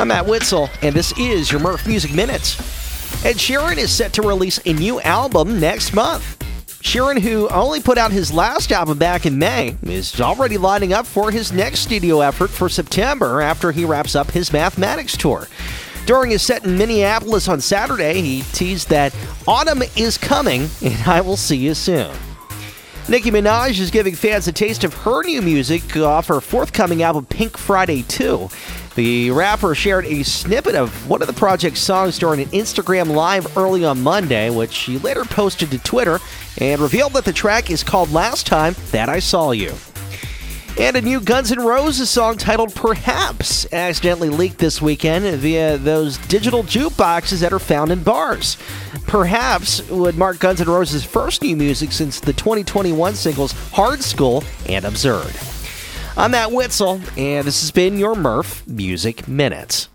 I'm Matt Witzel, and this is your Merf Music Minutes. Ed Sheeran is set to release a new album next month. Sheeran, who only put out his last album back in May, is already lining up for his next studio effort for September after he wraps up his mathematics tour. During his set in Minneapolis on Saturday, he teased that autumn is coming and I will see you soon. Nicki Minaj is giving fans a taste of her new music off her forthcoming album Pink Friday 2. The rapper shared a snippet of one of the project's songs during an Instagram Live early on Monday, which she later posted to Twitter and revealed that the track is called Last Time That I Saw You. And a new Guns N' Roses song titled Perhaps accidentally leaked this weekend via those digital jukeboxes that are found in bars. Perhaps would mark Guns N' Roses' first new music since the 2021 singles Hard School and Absurd. I'm Matt Witzel, and this has been your Merf Music Minutes.